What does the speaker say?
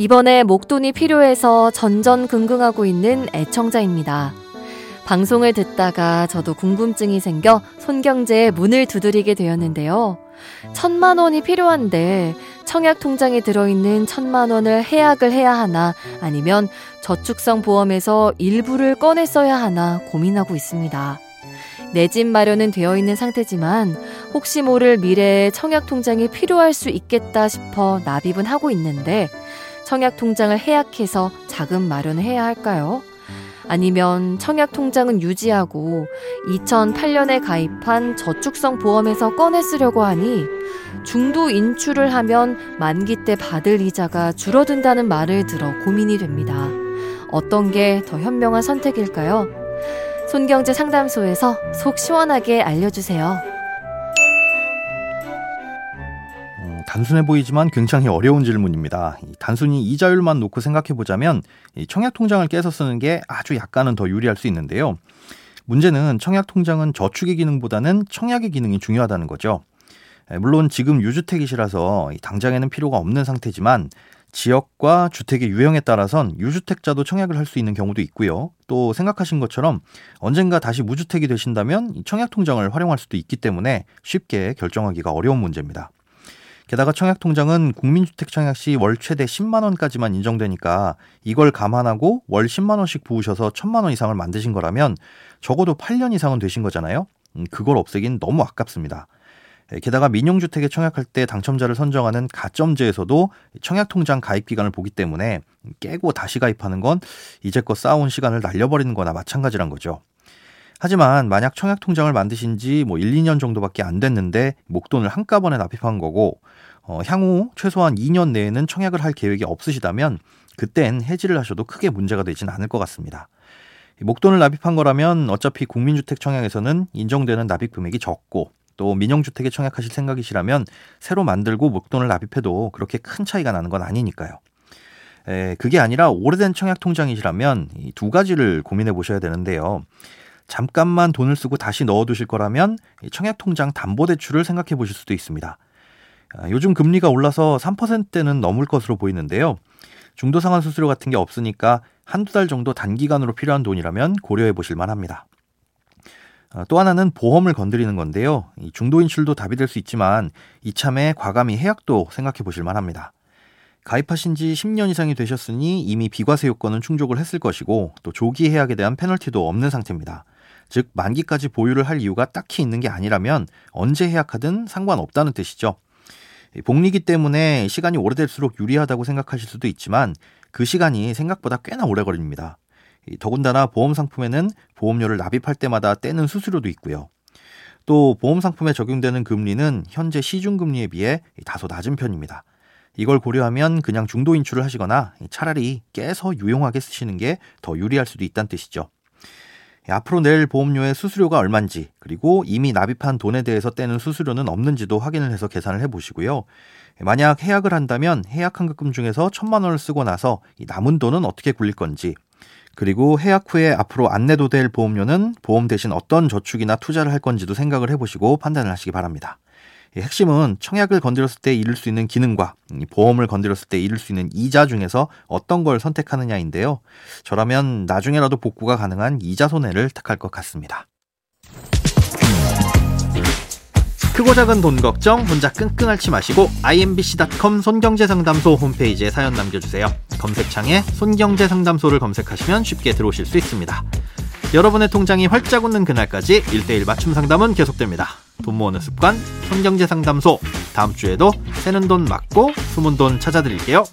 이번에 목돈이 필요해서 전전긍긍하고 있는 애청자입니다. 방송을 듣다가 저도 궁금증이 생겨 손경제에 문을 두드리게 되었는데요. 천만 원이 필요한데 청약 통장에 들어있는 천만 원을 해약을 해야 하나 아니면 저축성 보험에서 일부를 꺼내 써야 하나 고민하고 있습니다. 내 집 마련은 되어 있는 상태지만 혹시 모를 미래에 청약 통장이 필요할 수 있겠다 싶어 납입은 하고 있는데 청약 통장을 해약해서 자금 마련을 해야 할까요? 아니면 청약 통장은 유지하고 2008년에 가입한 저축성 보험에서 꺼내 쓰려고 하니 중도 인출을 하면 만기 때 받을 이자가 줄어든다는 말을 들어 고민이 됩니다. 어떤 게 더 현명한 선택일까요? 손경제 상담소에서 속 시원하게 알려주세요. 단순해 보이지만 굉장히 어려운 질문입니다. 단순히 이자율만 놓고 생각해 보자면 청약 통장을 깨서 쓰는 게 아주 약간은 더 유리할 수 있는데요. 문제는 청약 통장은 저축의 기능보다는 청약의 기능이 중요하다는 거죠. 물론 지금 유주택이시라서 당장에는 필요가 없는 상태지만 지역과 주택의 유형에 따라선 유주택자도 청약을 할 수 있는 경우도 있고요. 또 생각하신 것처럼 언젠가 다시 무주택이 되신다면 청약 통장을 활용할 수도 있기 때문에 쉽게 결정하기가 어려운 문제입니다. 게다가 청약통장은 국민주택 청약 시 월 최대 10만 원까지만 인정되니까 이걸 감안하고 월 10만 원씩 부으셔서 1000만 원 이상을 만드신 거라면 적어도 8년 이상은 되신 거잖아요. 음, 그걸 없애긴 너무 아깝습니다. 게다가 민영주택에 청약할 때 당첨자를 선정하는 가점제에서도 청약통장 가입 기간을 보기 때문에 깨고 다시 가입하는 건 이제껏 쌓아온 시간을 날려버리는 거나 마찬가지란 거죠. 하지만 만약 청약 통장을 만드신 지 뭐 1, 2년 정도밖에 안 됐는데 목돈을 한꺼번에 납입한 거고 어, 향후 최소한 2년 내에는 청약을 할 계획이 없으시다면 그땐 해지를 하셔도 크게 문제가 되지는 않을 것 같습니다. 목돈을 납입한 거라면 어차피 국민주택 청약에서는 인정되는 납입 금액이 적고 또 민영주택에 청약하실 생각이시라면 새로 만들고 목돈을 납입해도 그렇게 큰 차이가 나는 건 아니니까요. 에, 그게 아니라 오래된 청약 통장이시라면 이 두 가지를 고민해 보셔야 되는데요. 잠깐만 돈을 쓰고 다시 넣어두실 거라면 청약통장 담보대출을 생각해 보실 수도 있습니다. 아, 요즘 금리가 올라서 3%대는 넘을 것으로 보이는데요. 중도상환 수수료 같은 게 없으니까 한두 달 정도 단기간으로 필요한 돈이라면 고려해 보실 만합니다. 아, 또 하나는 보험을 건드리는 건데요. 중도 인출도 답이 될 수 있지만 이참에 과감히 해약도 생각해 보실 만합니다. 가입하신 지 10년 이상이 되셨으니 이미 비과세 요건은 충족을 했을 것이고 또 조기 해약에 대한 페널티도 없는 상태입니다. 즉 만기까지 보유를 할 이유가 딱히 있는 게 아니라면 언제 해약하든 상관없다는 뜻이죠. 복리기 때문에 시간이 오래될수록 유리하다고 생각하실 수도 있지만 그 시간이 생각보다 꽤나 오래 걸립니다. 더군다나 보험 상품에는 보험료를 납입할 때마다 떼는 수수료도 있고요. 또 보험 상품에 적용되는 금리는 현재 시중 금리에 비해 다소 낮은 편입니다. 이걸 고려하면 그냥 중도 인출을 하시거나 차라리 깨서 유용하게 쓰시는 게 더 유리할 수도 있다는 뜻이죠. 앞으로 낼 보험료의 수수료가 얼마인지 그리고 이미 납입한 돈에 대해서 떼는 수수료는 없는지도 확인을 해서 계산을 해보시고요. 만약 해약을 한다면 해약 환급금 중에서 천만 원을 쓰고 나서 남은 돈은 어떻게 굴릴 건지 그리고 해약 후에 앞으로 안 내도 될 보험료는 보험 대신 어떤 저축이나 투자를 할 건지도 생각을 해보시고 판단을 하시기 바랍니다. 핵심은 청약을 건드렸을 때 잃을 수 있는 기능과 보험을 건드렸을 때 잃을 수 있는 이자 중에서 어떤 걸 선택하느냐인데요. 저라면 나중에라도 복구가 가능한 이자 손해를 택할 것 같습니다. 크고 작은 돈 걱정 혼자 끙끙 앓지 마시고 imbc.com 손경제상담소 홈페이지에 사연 남겨주세요. 검색창에 손경제상담소를 검색하시면 쉽게 들어오실 수 있습니다. 여러분의 통장이 활짝 웃는 그날까지 1대1 맞춤 상담은 계속됩니다. 돈 모으는 습관 손경제 상담소 다음 주에도 새는 돈 맞고 숨은 돈 찾아드릴게요.